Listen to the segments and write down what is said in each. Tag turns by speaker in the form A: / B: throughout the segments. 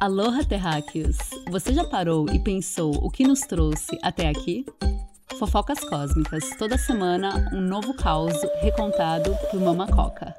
A: Aloha terráqueos! Você já parou e pensou o que nos trouxe até aqui? Fofocas Cósmicas, toda semana um novo caos recontado por Mama Coca.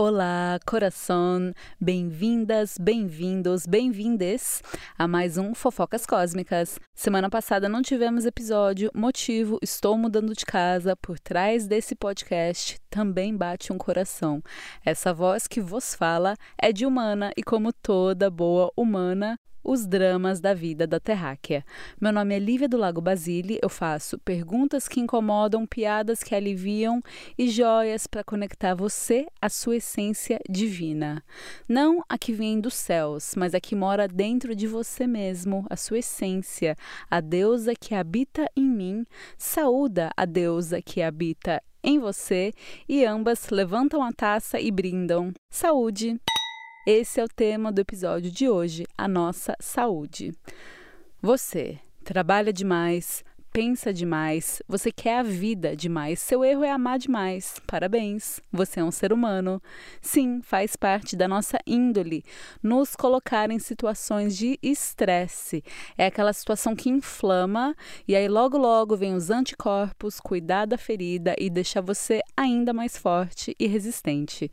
A: Olá, coração! Bem-vindas, bem-vindos, bem-vindes a mais um Fofocas Cósmicas. Semana passada não tivemos episódio, motivo, estou mudando de casa. Por trás desse podcast também bate um coração. Essa voz que vos fala é de humana e, como toda boa humana, os dramas da vida da terráquea. Meu nome é Lívia do Lago Basile, eu faço perguntas que incomodam, piadas que aliviam e joias para conectar você à sua essência divina. Não a que vem dos céus, mas a que mora dentro de você mesmo, a sua essência, a deusa que habita em mim. Saúda a deusa que habita em você e ambas levantam a taça e brindam. Saúde! Esse é o tema do episódio de hoje, a nossa saúde. Você trabalha demais, pensa demais, você quer a vida demais, seu erro é amar demais. Parabéns, você é um ser humano. Sim, faz parte da nossa índole nos colocar em situações de estresse. É aquela situação que inflama e aí logo logo vem os anticorpos, cuidar da ferida e deixar você ainda mais forte e resistente.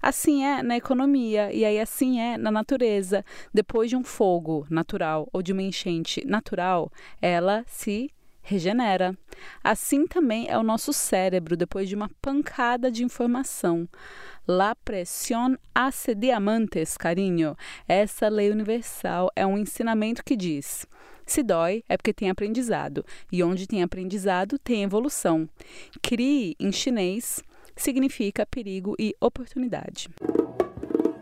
A: Assim é na economia e aí assim é na natureza. Depois de um fogo natural ou de uma enchente natural, ela se regenera. Assim também é o nosso cérebro depois de uma pancada de informação. La presión hace diamantes, carinho. Essa lei universal é um ensinamento que diz: se dói é porque tem aprendizado, e onde tem aprendizado tem evolução. Crie em chinês significa perigo e oportunidade.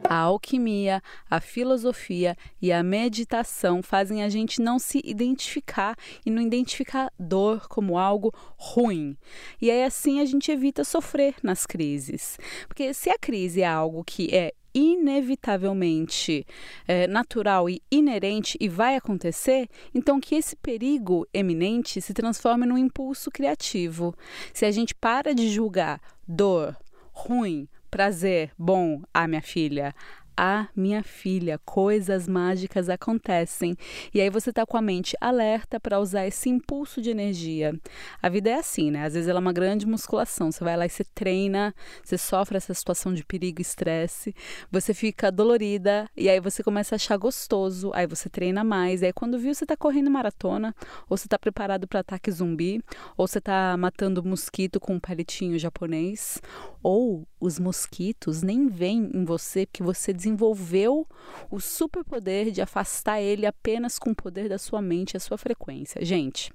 A: A alquimia, a filosofia e a meditação fazem a gente não se identificar e não identificar dor como algo ruim. E aí assim a gente evita sofrer nas crises. Porque se a crise é algo que é inevitavelmente é, natural e inerente e vai acontecer, então que esse perigo eminente se transforme num impulso criativo. Se a gente para de julgar dor, ruim, prazer, bom, ah, minha filha, ah, minha filha, coisas mágicas acontecem. E aí você tá com a mente alerta para usar esse impulso de energia. A vida é assim, né? Às vezes ela é uma grande musculação. Você vai lá e você treina, você sofre essa situação de perigo e estresse, você fica dolorida e aí você começa a achar gostoso, aí você treina mais. E aí quando viu, você tá correndo maratona, ou você tá preparado para ataque zumbi, ou você tá matando mosquito com um palitinho japonês, ou os mosquitos nem vêm em você porque você desenvolveu o superpoder de afastar ele apenas com o poder da sua mente e a sua frequência. Gente,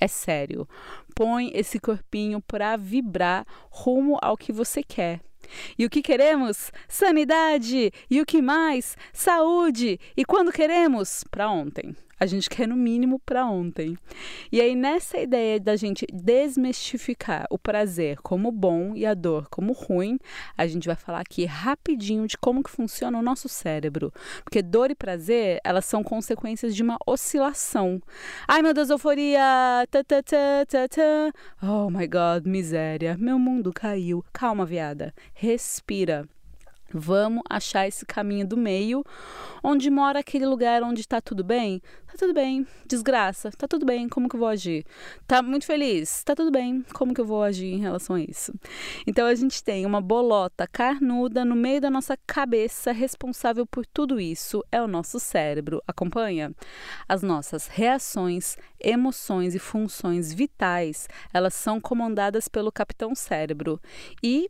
A: é sério. Põe esse corpinho para vibrar rumo ao que você quer. E o que queremos? Sanidade! E o que mais? Saúde! E quando queremos? Para ontem. A gente quer no mínimo para ontem. E aí, nessa ideia da gente desmistificar o prazer como bom e a dor como ruim, a gente vai falar aqui rapidinho de como que funciona o nosso cérebro. Porque dor e prazer, elas são consequências de uma oscilação. Ai, meu Deus, euforia! Ta, ta, ta, ta, ta. Oh my God, miséria. Meu mundo caiu. Calma, viada. Respira. Vamos achar esse caminho do meio, onde mora aquele lugar onde está tudo bem? Tá tudo bem. Desgraça, tá tudo bem. Como que eu vou agir? Tá muito feliz? Tá tudo bem. Como que eu vou agir em relação a isso? Então a gente tem uma bolota carnuda no meio da nossa cabeça, responsável por tudo isso é o nosso cérebro. Acompanha? As nossas reações, emoções e funções vitais, elas são comandadas pelo capitão cérebro. E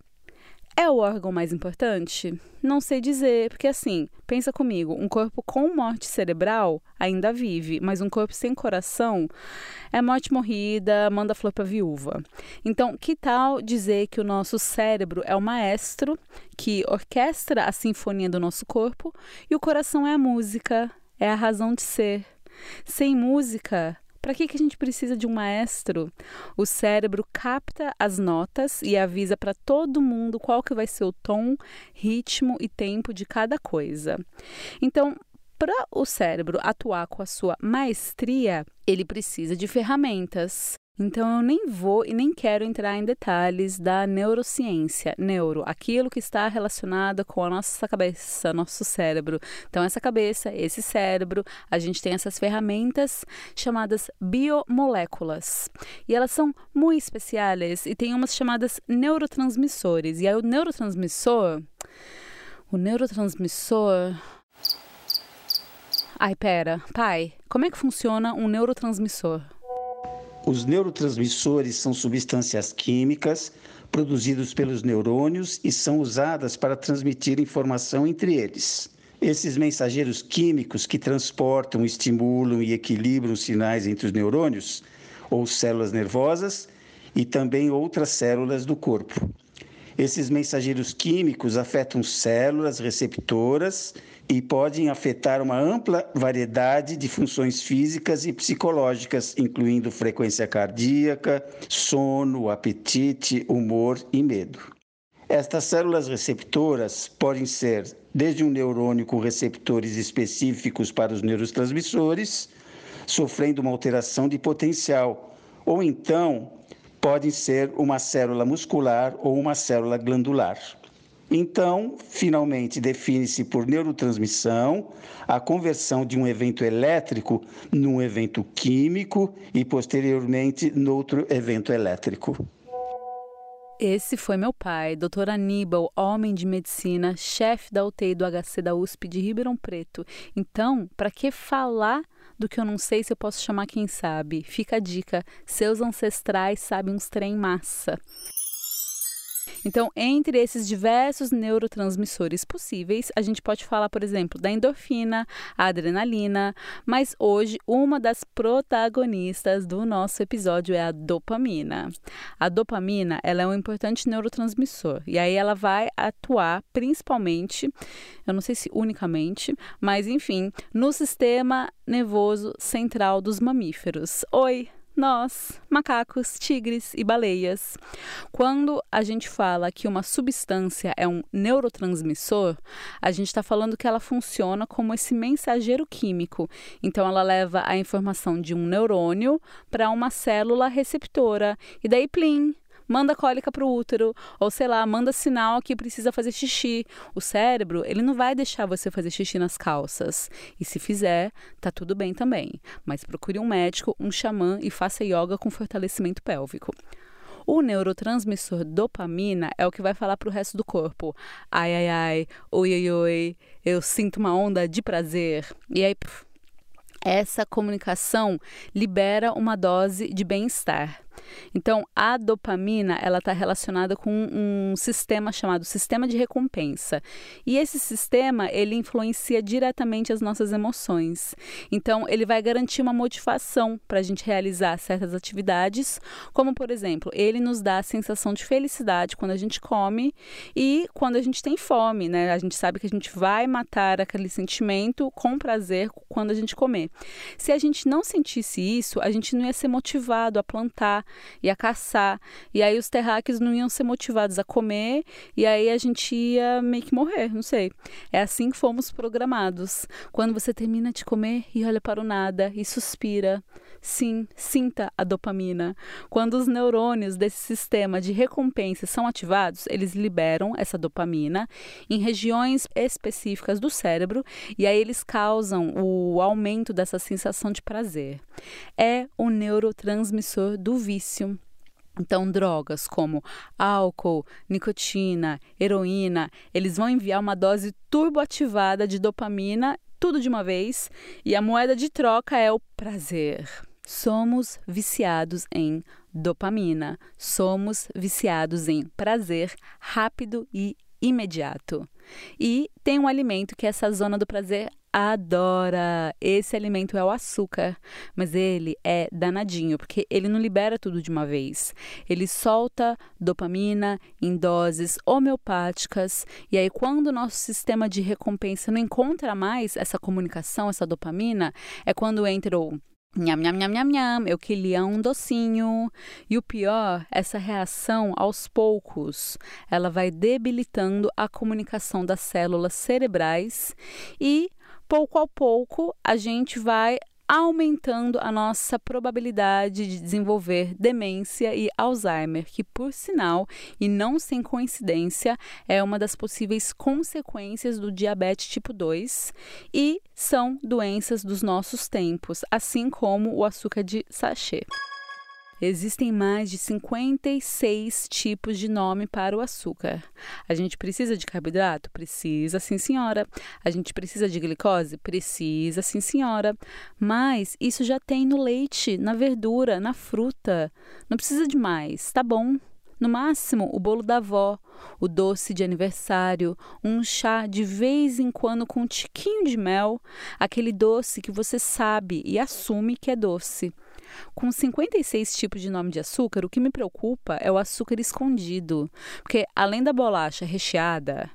A: é o órgão mais importante? Não sei dizer, porque assim, pensa comigo, um corpo com morte cerebral ainda vive, mas um corpo sem coração é morte morrida, manda flor para viúva. Então, que tal dizer que o nosso cérebro é o maestro que orquestra a sinfonia do nosso corpo e o coração é a música, é a razão de ser. Sem música, para que, que a gente precisa de um maestro? O cérebro capta as notas e avisa para todo mundo qual que vai ser o tom, ritmo e tempo de cada coisa. Então, para o cérebro atuar com a sua maestria, ele precisa de ferramentas. Então eu nem vou e nem quero entrar em detalhes da neurociência, neuro, aquilo que está relacionado com a nossa cabeça, nosso cérebro. Então essa cabeça, esse cérebro, a gente tem essas ferramentas chamadas biomoléculas. E elas são muito especiais e tem umas chamadas neurotransmissores. E aí o neurotransmissor, o neurotransmissor Ai, pera, pai, como é que funciona um neurotransmissor?
B: Os neurotransmissores são substâncias químicas produzidas pelos neurônios e são usadas para transmitir informação entre eles. Esses mensageiros químicos que transportam, estimulam e equilibram sinais entre os neurônios ou células nervosas e também outras células do corpo. Esses mensageiros químicos afetam células receptoras e podem afetar uma ampla variedade de funções físicas e psicológicas, incluindo frequência cardíaca, sono, apetite, humor e medo. Estas células receptoras podem ser desde um neurônio com receptores específicos para os neurotransmissores, sofrendo uma alteração de potencial, ou então podem ser uma célula muscular ou uma célula glandular. Então, finalmente, define-se por neurotransmissão a conversão de um evento elétrico num evento químico e, posteriormente, noutro evento elétrico.
A: Esse foi meu pai, Dr. Aníbal, homem de medicina, chefe da UTI do HC da USP de Ribeirão Preto. Então, para que falar do que eu não sei se eu posso chamar quem sabe? Fica a dica: seus ancestrais sabem uns trem massa. Então, entre esses diversos neurotransmissores possíveis, a gente pode falar, por exemplo, da endorfina, a adrenalina, mas hoje uma das protagonistas do nosso episódio é a dopamina. A dopamina, ela é um importante neurotransmissor e aí ela vai atuar principalmente, eu não sei se unicamente, mas enfim, no sistema nervoso central dos mamíferos. Oi, nós, macacos, tigres e baleias. Quando a gente fala que uma substância é um neurotransmissor, a gente está falando que ela funciona como esse mensageiro químico. Então, ela leva a informação de um neurônio para uma célula receptora. E daí, plim, manda cólica para o útero, ou sei lá, manda sinal que precisa fazer xixi. O cérebro, ele não vai deixar você fazer xixi nas calças. E se fizer, tá tudo bem também. Mas procure um médico, um xamã e faça yoga com fortalecimento pélvico. O neurotransmissor dopamina é o que vai falar para o resto do corpo. Ai, ai, ai, oi, oi, oi, eu sinto uma onda de prazer. E aí, puf, essa comunicação libera uma dose de bem-estar. Então, a dopamina ela está relacionada com um sistema chamado sistema de recompensa. E esse sistema ele influencia diretamente as nossas emoções. Então, ele vai garantir uma motivação para a gente realizar certas atividades, como por exemplo, ele nos dá a sensação de felicidade quando a gente come e quando a gente tem fome, né? A gente sabe que a gente vai matar aquele sentimento com prazer quando a gente comer. Se a gente não sentisse isso, a gente não ia ser motivado a plantar, ia caçar. E aí os terráqueos não iam ser motivados a comer, e aí a gente ia meio que morrer, não sei. É assim que fomos programados. Quando você termina de comer e olha para o nada e suspira, sim, sinta a dopamina. Quando os neurônios desse sistema de recompensa são ativados, eles liberam essa dopamina em regiões específicas do cérebro e aí eles causam o aumento dessa sensação de prazer. É o neurotransmissor do vício. Então, drogas como álcool, nicotina, heroína, eles vão enviar uma dose turboativada de dopamina, tudo de uma vez, e a moeda de troca é o prazer. Somos viciados em dopamina, somos viciados em prazer rápido e imediato. E tem um alimento que essa zona do prazer adora. Esse alimento é o açúcar, mas ele é danadinho, porque ele não libera tudo de uma vez. Ele solta dopamina em doses homeopáticas, e aí quando o nosso sistema de recompensa não encontra mais essa comunicação, essa dopamina, é quando entra o Nham, nham, nham, nham, nham, eu queria um docinho. E o pior, essa reação, aos poucos, ela vai debilitando a comunicação das células cerebrais e, pouco a pouco, a gente vai aumentando a nossa probabilidade de desenvolver demência e Alzheimer, que, por sinal, e não sem coincidência, é uma das possíveis consequências do diabetes tipo 2 e são doenças dos nossos tempos, assim como o açúcar de sachê. Existem mais de 56 tipos de nome para o açúcar. A gente precisa de carboidrato? Precisa, sim, senhora. A gente precisa de glicose? Precisa, sim, senhora. Mas isso já tem no leite, na verdura, na fruta. Não precisa de mais, tá bom? No máximo, o bolo da avó, o doce de aniversário, um chá de vez em quando com um tiquinho de mel, aquele doce que você sabe e assume que é doce. Com 56 tipos de nome de açúcar, o que me preocupa é o açúcar escondido. Porque além da bolacha recheada,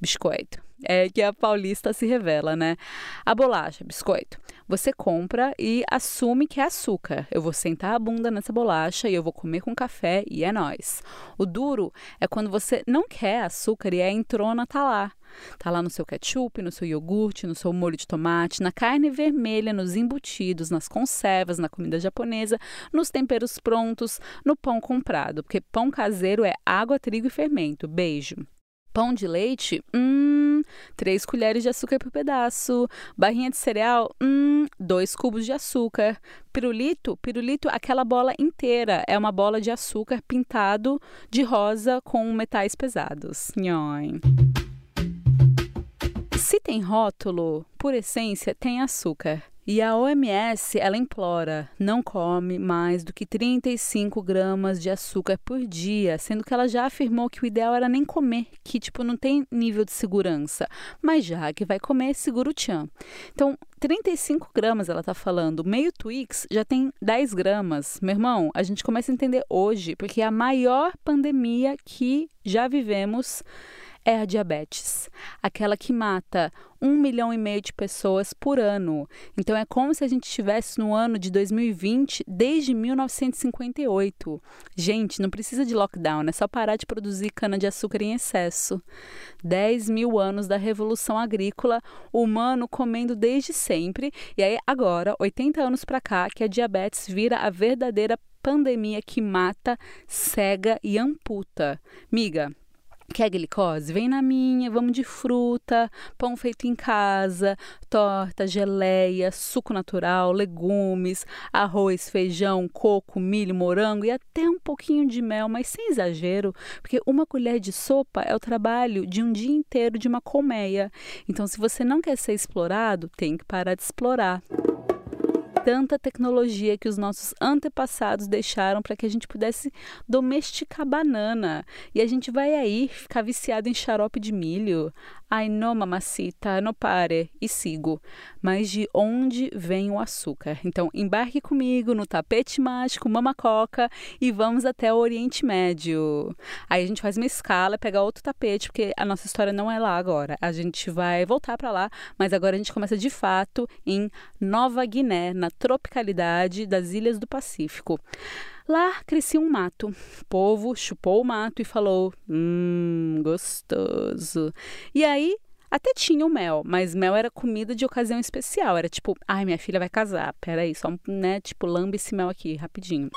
A: biscoito, é que a paulista se revela, né? A bolacha, biscoito, você compra e assume que é açúcar. Eu vou sentar a bunda nessa bolacha e eu vou comer com café e é nós. O duro é quando você não quer açúcar e a entrona tá lá. Tá lá no seu ketchup, no seu iogurte, no seu molho de tomate, na carne vermelha, nos embutidos, nas conservas, na comida japonesa, nos temperos prontos, no pão comprado, porque pão caseiro é água, trigo e fermento. Beijo. Pão de leite, hum, três colheres de açúcar por pedaço. Barrinha de cereal, hum, dois cubos de açúcar. Pirulito, pirulito, aquela bola inteira. É uma bola de açúcar pintado de rosa com metais pesados. Nhoi. Se tem rótulo, por essência, tem açúcar. E a OMS, ela implora, não come mais do que 35 gramas de açúcar por dia, sendo que ela já afirmou que o ideal era nem comer, que tipo não tem nível de segurança. Mas já que vai comer, segura o tchan. Então, 35 gramas ela tá falando, meio Twix já tem 10 gramas. Meu irmão, a gente começa a entender hoje, porque é a maior pandemia que já vivemos é a diabetes, aquela que mata um milhão e meio de pessoas por ano. Então é como se a gente estivesse no ano de 2020 desde 1958. Gente, não precisa de lockdown, é só parar de produzir cana-de-açúcar em excesso. 10 mil anos da revolução agrícola, o humano comendo desde sempre, e aí agora, 80 anos para cá, que a diabetes vira a verdadeira pandemia que mata, cega e amputa. Miga, Quer glicose? Vem na minha, vamos de fruta, pão feito em casa, torta, geleia, suco natural, legumes, arroz, feijão, coco, milho, morango e até um pouquinho de mel, mas sem exagero, porque uma colher de sopa é o trabalho de um dia inteiro de uma colmeia. Então, se você não quer ser explorado, tem que parar de explorar tanta tecnologia que os nossos antepassados deixaram para que a gente pudesse domesticar banana. E a gente vai aí ficar viciado em xarope de milho. Ai, não, mamacita, não pare. E sigo. Mas de onde vem o açúcar? Então, embarque comigo no tapete mágico Mamacoca e vamos até o Oriente Médio. Aí a gente faz uma escala, pega outro tapete, porque a nossa história não é lá agora. A gente vai voltar para lá, mas agora a gente começa de fato em Nova Guiné, na tropicalidade das ilhas do Pacífico. Lá crescia um mato. O povo chupou o mato e falou: Hum, gostoso. E aí até tinha o mel, mas mel era comida de ocasião especial. Era tipo, ai, minha filha vai casar. Peraí, só, né? Tipo, lambe esse mel aqui, rapidinho.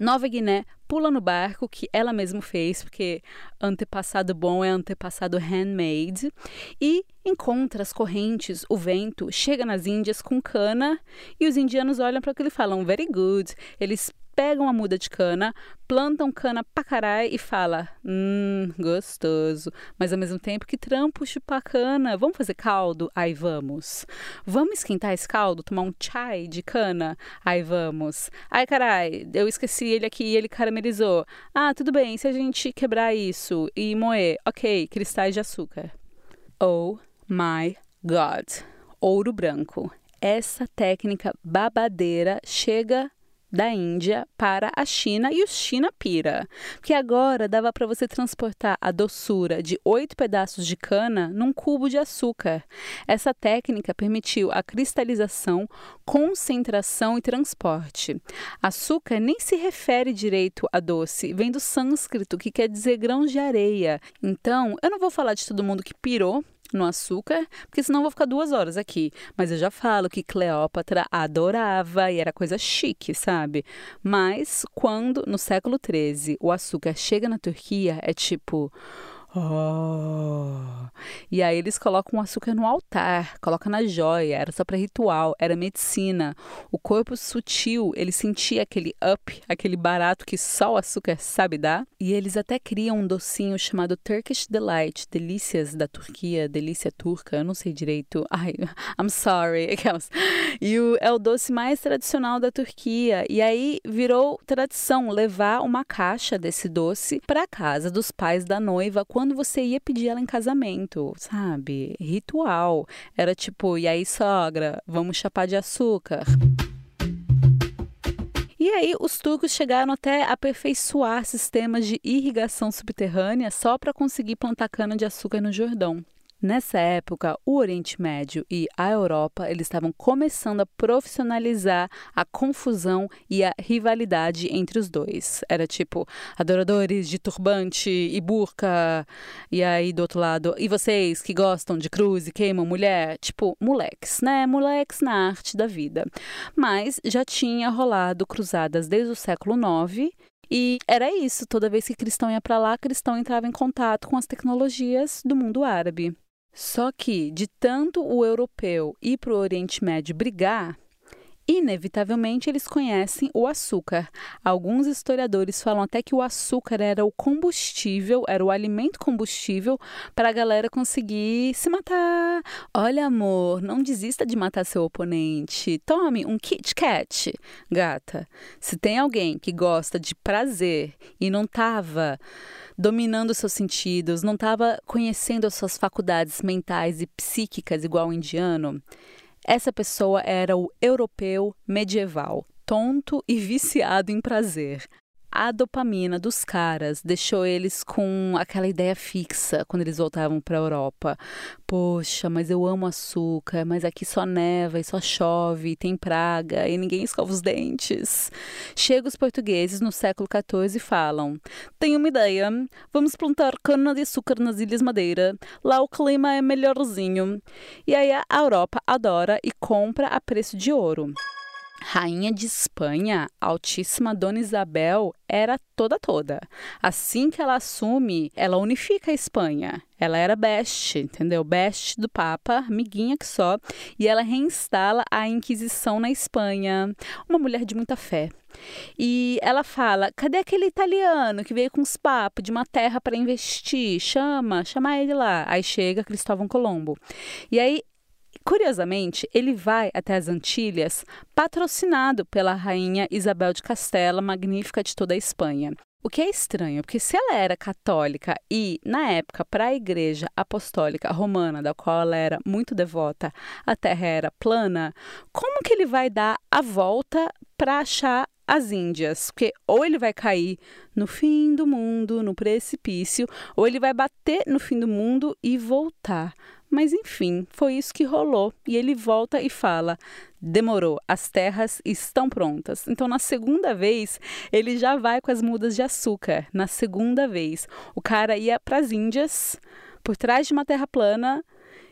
A: Nova Guiné pula no barco que ela mesma fez, porque antepassado bom é antepassado handmade, e encontra as correntes, o vento, chega nas Índias com cana e os indianos olham para aquilo e falam very good. Eles pegam a muda de cana, plantam cana pra caralho e fala, hum, gostoso. Mas ao mesmo tempo, que trampo chupar cana. Vamos fazer caldo? Aí vamos. Vamos esquentar esse caldo? Tomar um chai de cana? Aí vamos. Ai, carai, eu esqueci ele aqui e ele caramelizou. Ah, tudo bem, se a gente quebrar isso e moer, ok, cristais de açúcar. Oh my God. Ouro branco. Essa técnica babadeira chega da Índia para a China e o China pira. Porque agora dava para você transportar a doçura de oito pedaços de cana num cubo de açúcar. Essa técnica permitiu a cristalização, concentração e transporte. Açúcar nem se refere direito a doce, vem do sânscrito, que quer dizer grãos de areia. Então, eu não vou falar de todo mundo que pirou no açúcar, porque senão vou ficar duas horas aqui. Mas eu já falo que Cleópatra adorava e era coisa chique, sabe? Mas quando, no século XIII, o açúcar chega na Turquia, é tipo. Oh. E aí eles colocam o açúcar no altar, colocam na joia, era só para ritual, era medicina. O corpo sutil, ele sentia aquele up, aquele barato que só o açúcar sabe dar. E eles até criam um docinho chamado Turkish Delight, delícias da Turquia, delícia turca, eu não sei direito. Ai, I'm sorry. E o, é o doce mais tradicional da Turquia. E aí virou tradição levar uma caixa desse doce para casa dos pais da noiva quando você ia pedir ela em casamento, sabe? Ritual. Era tipo, e aí, sogra, vamos chapar de açúcar. E aí, os turcos chegaram até a aperfeiçoar sistemas de irrigação subterrânea só para conseguir plantar cana-de-açúcar no Jordão. Nessa época, o Oriente Médio e a Europa eles estavam começando a profissionalizar a confusão e a rivalidade entre os dois. Era tipo adoradores de turbante e burca, e aí do outro lado, e vocês que gostam de cruz e queimam mulher, tipo moleques, né? Moleques na arte da vida. Mas já tinha rolado cruzadas desde o século IX e era isso, toda vez que cristão ia para lá, cristão entrava em contato com as tecnologias do mundo árabe. Só que, de tanto o europeu ir para o Oriente Médio brigar, inevitavelmente eles conhecem o açúcar. Alguns historiadores falam até que o açúcar era o combustível, era o alimento combustível para a galera conseguir se matar. Olha, amor, não desista de matar seu oponente. Tome um Kit Kat, gata. Se tem alguém que gosta de prazer e não tava dominando seus sentidos, não estava conhecendo as suas faculdades mentais e psíquicas igual o indiano, essa pessoa era o europeu medieval, tonto e viciado em prazer a dopamina dos caras deixou eles com aquela ideia fixa quando eles voltavam para a Europa. Poxa, mas eu amo açúcar, mas aqui só neva e só chove, e tem praga e ninguém escova os dentes. Chega os portugueses no século XIV e falam: Tenho uma ideia, vamos plantar cana de açúcar nas Ilhas Madeira, lá o clima é melhorzinho. E aí a Europa adora e compra a preço de ouro. Rainha de Espanha, Altíssima Dona Isabel, era toda toda. Assim que ela assume, ela unifica a Espanha. Ela era best, entendeu? Best do Papa, amiguinha que só. E ela reinstala a Inquisição na Espanha. Uma mulher de muita fé. E ela fala: cadê aquele italiano que veio com os papos de uma terra para investir? Chama, chama ele lá. Aí chega Cristóvão Colombo. E aí Curiosamente, ele vai até as Antilhas patrocinado pela rainha Isabel de Castela, magnífica de toda a Espanha. O que é estranho, porque se ela era católica e, na época, para a Igreja Apostólica Romana, da qual ela era muito devota, a terra era plana, como que ele vai dar a volta para achar as Índias? Porque ou ele vai cair no fim do mundo, no precipício, ou ele vai bater no fim do mundo e voltar. Mas enfim, foi isso que rolou. E ele volta e fala: demorou, as terras estão prontas. Então, na segunda vez, ele já vai com as mudas de açúcar. Na segunda vez, o cara ia para as Índias, por trás de uma terra plana,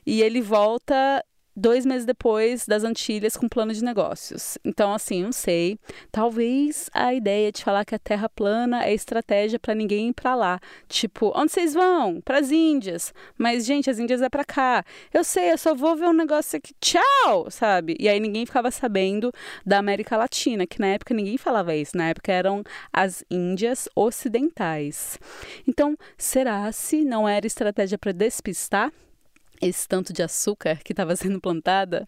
A: e ele volta dois meses depois das Antilhas com plano de negócios. Então, assim, não sei. Talvez a ideia de falar que a Terra plana é estratégia para ninguém ir para lá. Tipo, onde vocês vão? Para as Índias. Mas, gente, as Índias é para cá. Eu sei, eu só vou ver um negócio aqui. Tchau! Sabe? E aí ninguém ficava sabendo da América Latina, que na época ninguém falava isso. Na época eram as Índias ocidentais. Então, será se não era estratégia para despistar? Esse tanto de açúcar que estava sendo plantada.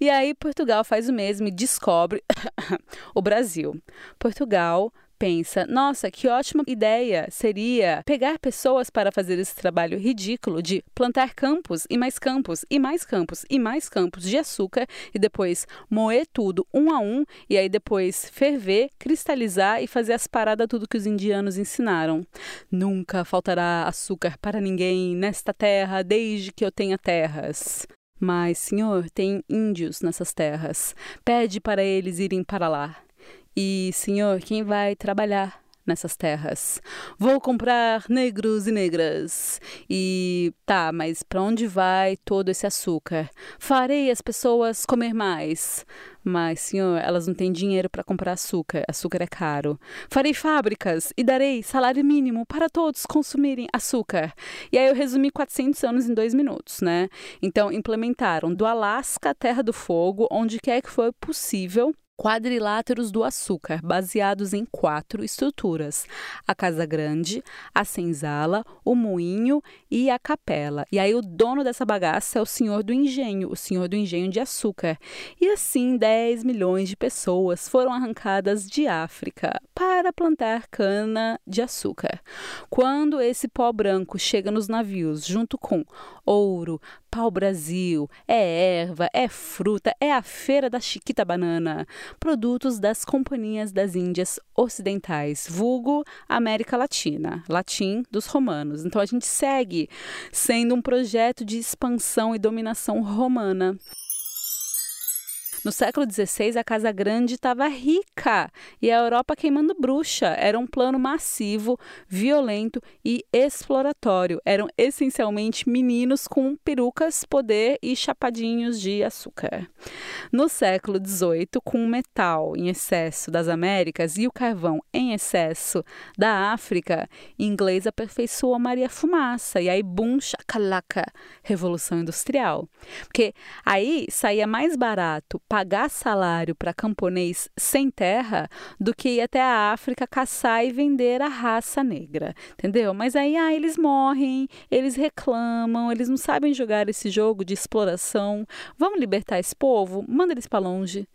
A: E aí Portugal faz o mesmo e descobre o Brasil. Portugal pensa: nossa, que ótima ideia seria pegar pessoas para fazer esse trabalho ridículo de plantar campos e mais campos e mais campos e mais campos de açúcar e depois moer tudo um a um e aí depois ferver, cristalizar e fazer as paradas tudo que os indianos ensinaram. Nunca faltará açúcar para ninguém nesta terra desde que eu tenha terras. Mas, senhor, tem índios nessas terras. Pede para eles irem para lá. E, senhor, quem vai trabalhar nessas terras. Vou comprar negros e negras. E tá, mas para onde vai todo esse açúcar? Farei as pessoas comer mais. Mas, senhor, elas não têm dinheiro para comprar açúcar. Açúcar é caro. Farei fábricas e darei salário mínimo para todos consumirem açúcar. E aí eu resumi 400 anos em dois minutos, né? Então, implementaram do Alasca à Terra do Fogo, onde quer que for possível, quadriláteros do açúcar, baseados em quatro estruturas: a Casa Grande, a Senzala, o Moinho e a Capela. E aí o dono dessa bagaça é o senhor do engenho, o senhor do engenho de açúcar. E assim 10 milhões de pessoas foram arrancadas de África para plantar cana de açúcar. Quando esse pó branco chega nos navios junto com ouro, pau-brasil, é erva, é fruta, é a feira da Chiquita Banana, produtos das companhias das Índias Ocidentais, vulgo América Latina, latim dos romanos. Então a gente segue sendo um projeto de expansão e dominação romana. No século XVI, a Casa Grande estava rica e a Europa queimando bruxa. Era um plano massivo, violento e exploratório. Eram essencialmente meninos com perucas, poder e chapadinhos de açúcar. No século XVIII, com o metal em excesso das Américas e o carvão em excesso da África, inglês aperfeiçoou a Maria Fumaça e aí, bum, chacalaca, Revolução Industrial. Porque aí saía mais barato pagar salário para camponês sem terra do que ir até a África caçar e vender a raça negra, entendeu? Mas aí ah, eles morrem, eles reclamam, eles não sabem jogar esse jogo de exploração. Vamos libertar esse povo? Manda eles para longe.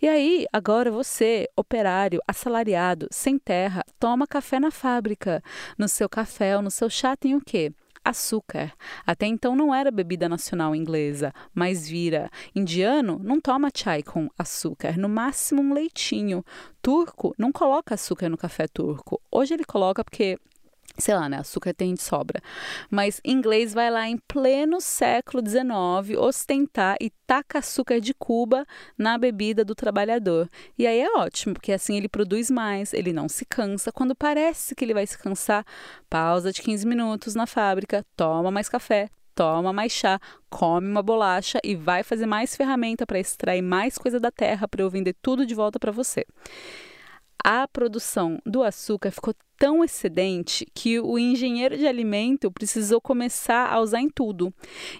A: E aí, agora você, operário, assalariado, sem terra, toma café na fábrica. No seu café ou no seu chá tem o quê? Açúcar. Até então não era bebida nacional inglesa, mas vira. Indiano não toma chai com açúcar, no máximo um leitinho. Turco não coloca açúcar no café turco. Hoje ele coloca porque sei lá, né? Açúcar tem de sobra. Mas inglês vai lá em pleno século XIX ostentar e taca açúcar de Cuba na bebida do trabalhador. E aí é ótimo, porque assim ele produz mais, ele não se cansa. Quando parece que ele vai se cansar, pausa de 15 minutos na fábrica, toma mais café, toma mais chá, come uma bolacha e vai fazer mais ferramenta para extrair mais coisa da terra para eu vender tudo de volta para você a produção do açúcar ficou tão excedente que o engenheiro de alimento precisou começar a usar em tudo.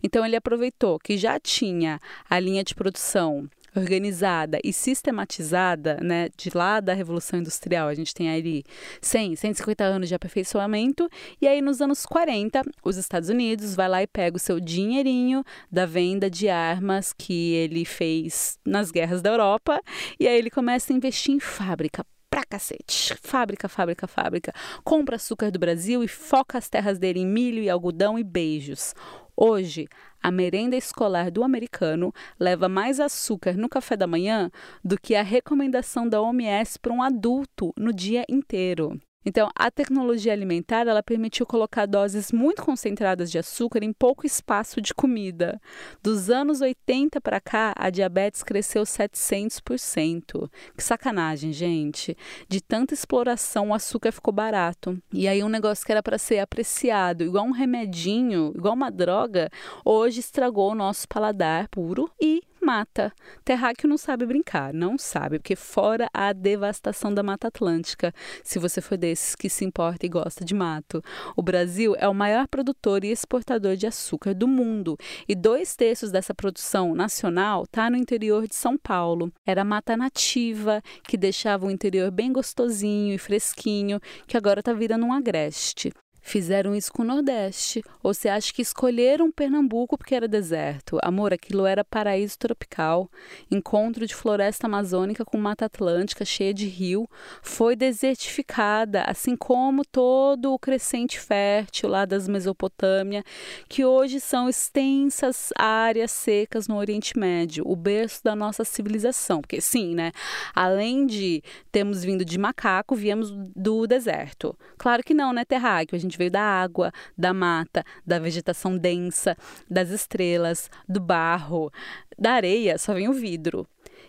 A: Então ele aproveitou que já tinha a linha de produção organizada e sistematizada, né, de lá da Revolução Industrial, a gente tem ali 100, 150 anos de aperfeiçoamento, e aí nos anos 40, os Estados Unidos vai lá e pega o seu dinheirinho da venda de armas que ele fez nas guerras da Europa, e aí ele começa a investir em fábrica, pra cacete. Fábrica, fábrica, fábrica. Compra açúcar do Brasil e foca as terras dele em milho e algodão e beijos. Hoje, a merenda escolar do americano leva mais açúcar no café da manhã do que a recomendação da OMS para um adulto no dia inteiro. Então, a tecnologia alimentar ela permitiu colocar doses muito concentradas de açúcar em pouco espaço de comida. Dos anos 80 para cá, a diabetes cresceu 700%. Que sacanagem, gente. De tanta exploração, o açúcar ficou barato. E aí um negócio que era para ser apreciado, igual um remedinho, igual uma droga, hoje estragou o nosso paladar puro e mata. Terráqueo não sabe brincar, não sabe, porque fora a devastação da Mata Atlântica, se você for desses que se importa e gosta de mato. O Brasil é o maior produtor e exportador de açúcar do mundo, e dois terços dessa produção nacional está no interior de São Paulo. Era mata nativa, que deixava o interior bem gostosinho e fresquinho, que agora está virando um agreste fizeram isso com o Nordeste. Ou você acha que escolheram Pernambuco porque era deserto? Amor, aquilo era paraíso tropical. Encontro de floresta amazônica com mata atlântica cheia de rio. Foi desertificada, assim como todo o crescente fértil lá das Mesopotâmia, que hoje são extensas áreas secas no Oriente Médio, o berço da nossa civilização. Porque sim, né? Além de termos vindo de macaco, viemos do deserto. Claro que não, né, terráqueo? A gente gente veio da água, da mata, da vegetação densa, das estrelas, do barro, da areia, só vem o vidro.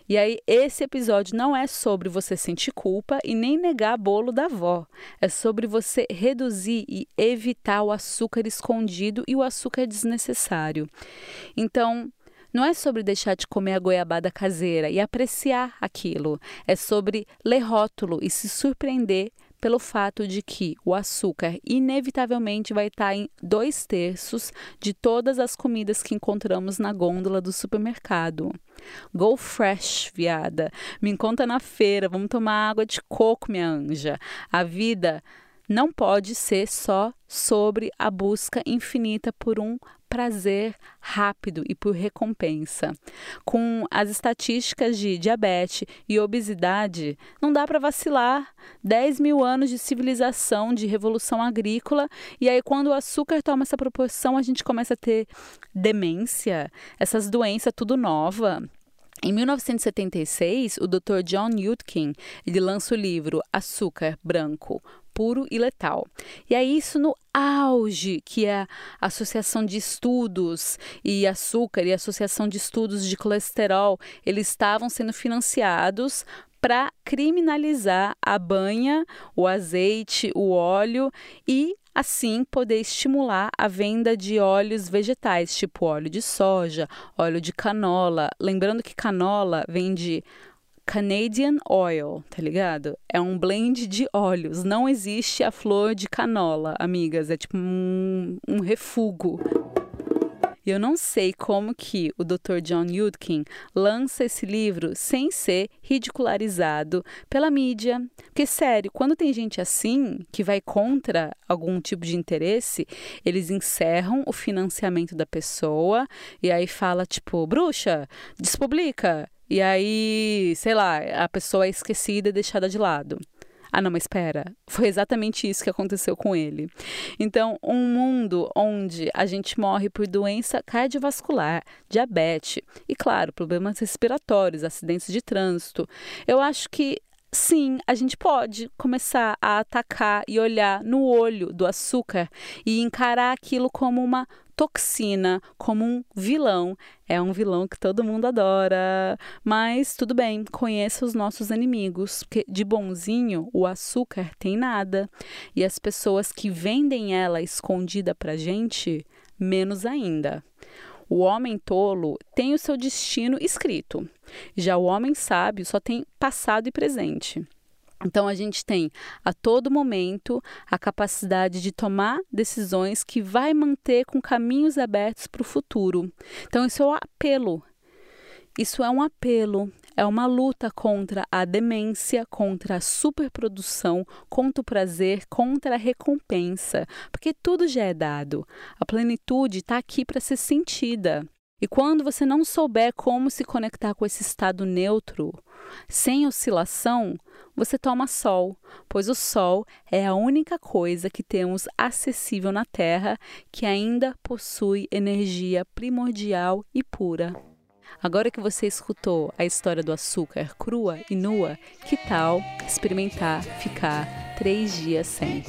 A: E aí, esse episódio não é sobre você sentir culpa e nem negar bolo da avó. É sobre você reduzir e evitar o açúcar escondido e o açúcar desnecessário. Então, não é sobre deixar de comer a goiabada caseira e apreciar aquilo. É sobre ler rótulo e se surpreender pelo fato de que o açúcar inevitavelmente vai estar em dois terços de todas as comidas que encontramos na gôndola do supermercado. Go fresh, viada. Me encontra na feira, vamos tomar água de coco, minha anja. A vida não pode ser só sobre a busca infinita por um prazer rápido e por recompensa. Com as estatísticas de diabetes e obesidade, não dá para vacilar. 10 mil anos de civilização, de revolução agrícola, e aí quando o açúcar toma essa proporção, a gente começa a ter demência, essas doenças tudo nova. Em 1976, o Dr. John Yudkin ele lança o livro Açúcar Branco, puro e letal. E é isso no auge que é a Associação de Estudos e Açúcar e a Associação de Estudos de Colesterol, eles estavam sendo financiados para criminalizar a banha, o azeite, o óleo e assim poder estimular a venda de óleos vegetais, tipo óleo de soja, óleo de canola. Lembrando que canola vem de Canadian Oil, tá ligado? É um blend de óleos. Não existe a flor de canola, amigas. É tipo um, um refugo. E eu não sei como que o Dr. John Yudkin lança esse livro sem ser ridicularizado pela mídia. Porque, sério, quando tem gente assim, que vai contra algum tipo de interesse, eles encerram o financiamento da pessoa e aí fala, tipo, bruxa, despublica, e aí, sei lá, a pessoa é esquecida e deixada de lado. Ah, não, mas espera. Foi exatamente isso que aconteceu com ele. Então, um mundo onde a gente morre por doença cardiovascular, diabetes e, claro, problemas respiratórios, acidentes de trânsito. Eu acho que sim, a gente pode começar a atacar e olhar no olho do açúcar e encarar aquilo como uma toxina, como um vilão. É um vilão que todo mundo adora. Mas tudo bem, conheça os nossos inimigos, porque de bonzinho o açúcar tem nada. E as pessoas que vendem ela escondida pra gente, menos ainda. O homem tolo tem o seu destino escrito. Já o homem sábio só tem passado e presente. Então a gente tem a todo momento a capacidade de tomar decisões que vai manter com caminhos abertos para o futuro. Então isso é o apelo. Isso é um apelo, é uma luta contra a demência, contra a superprodução, contra o prazer, contra a recompensa, porque tudo já é dado. A plenitude está aqui para ser sentida. E quando você não souber como se conectar com esse estado neutro, sem oscilação, você toma sol, pois o sol é a única coisa que temos acessível na Terra que ainda possui energia primordial e pura. Agora que você escutou a história do açúcar crua e nua, que tal experimentar ficar três dias sem?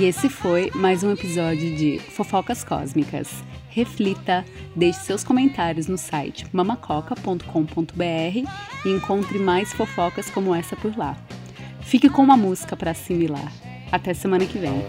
A: E esse foi mais um episódio de Fofocas Cósmicas. Reflita, deixe seus comentários no site mamacoca.com.br e encontre mais fofocas como essa por lá. Fique com uma música para assimilar. Até semana que vem.